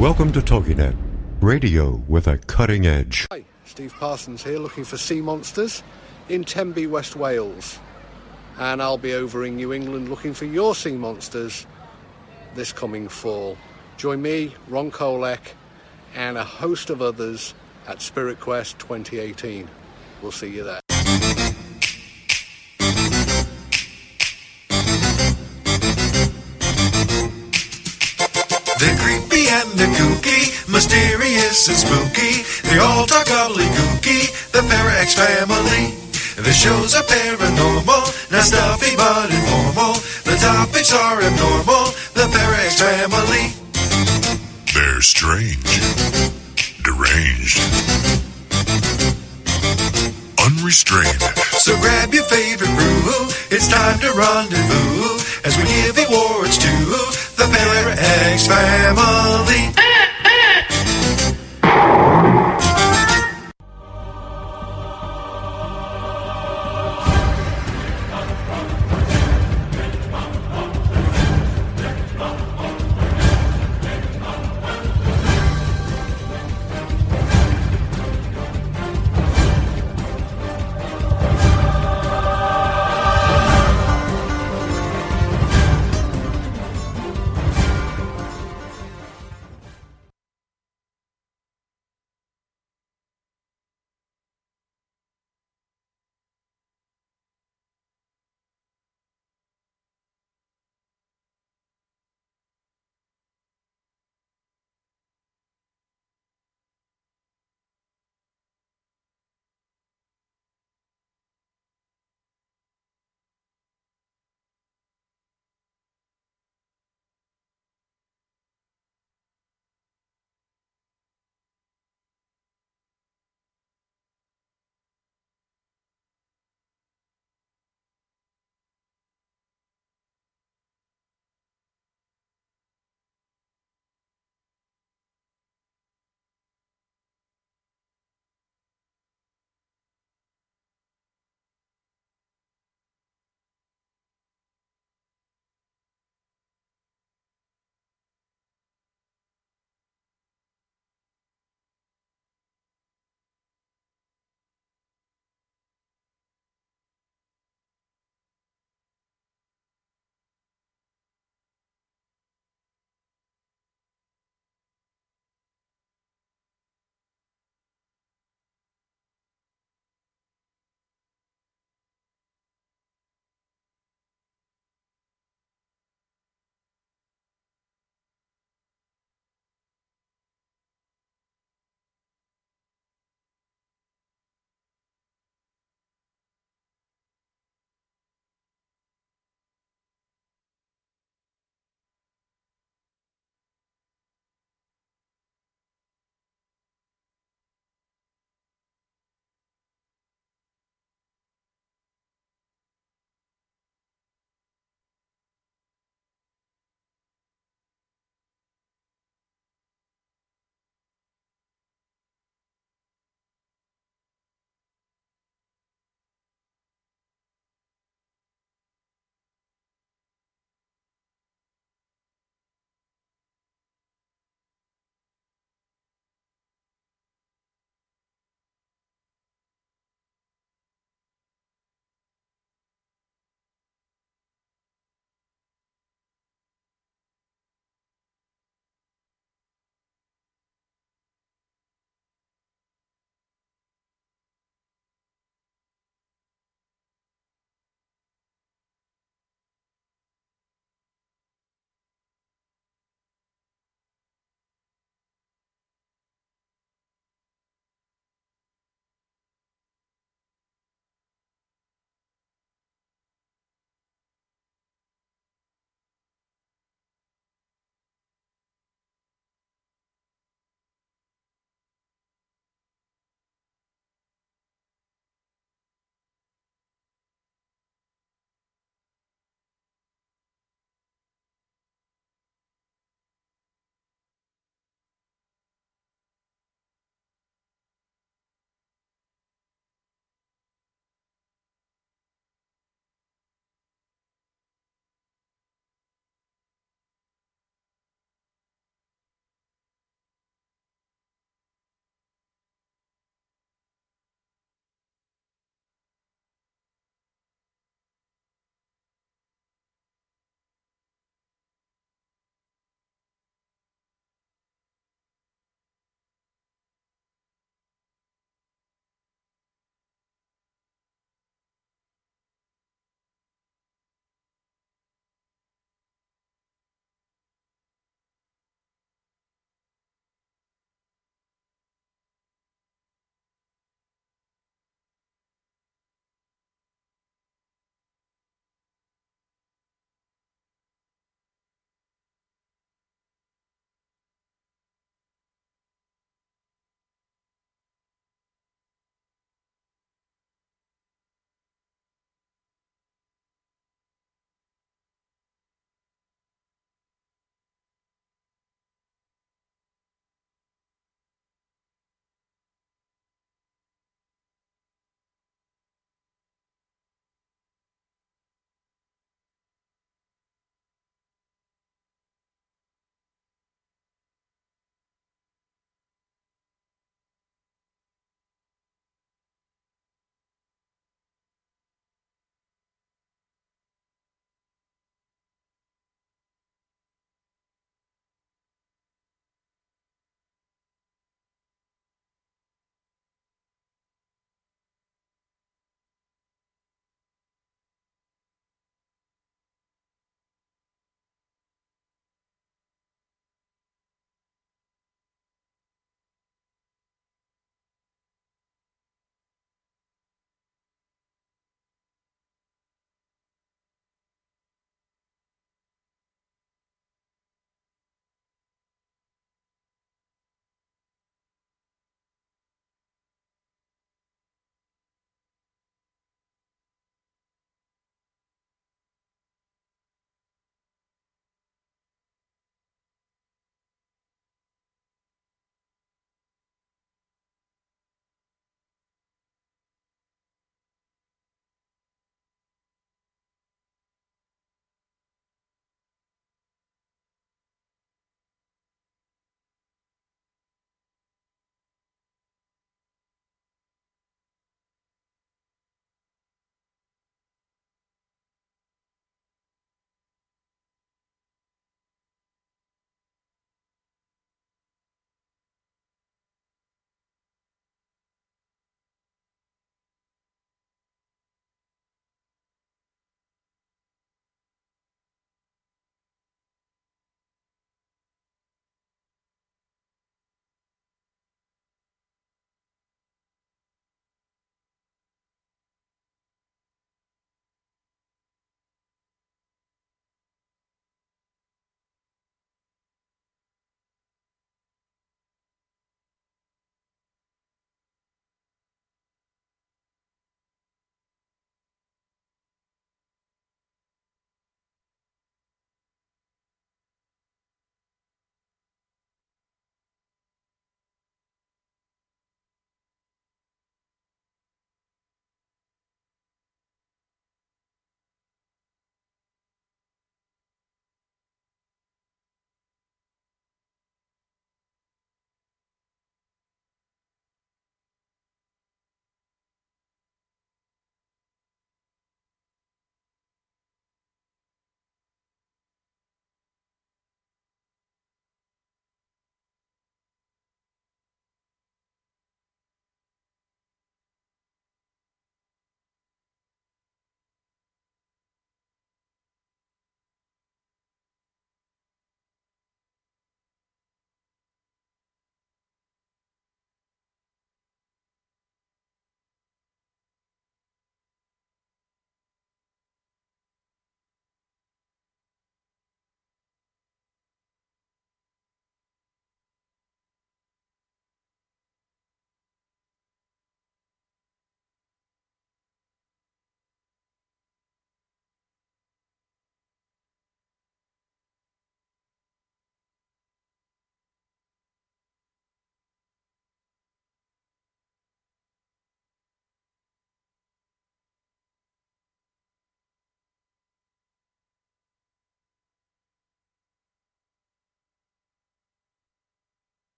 Welcome to TogiNet, radio with a cutting edge. Hi, Steve Parsons here looking for sea monsters in Tenby, West Wales. And I'll be over in New England looking for your sea monsters this coming fall. Join me, Ron Kolek, and a host of others at Spirit Quest 2018. We'll see you there. They're kooky, mysterious and spooky. They all talk gobbledygooky, the Parax family. The shows are paranormal, not stuffy but informal. The topics are abnormal, the Parax family. They're strange, deranged, unrestrained. So grab your favorite brew, it's time to rendezvous as we give awards to the Parax family.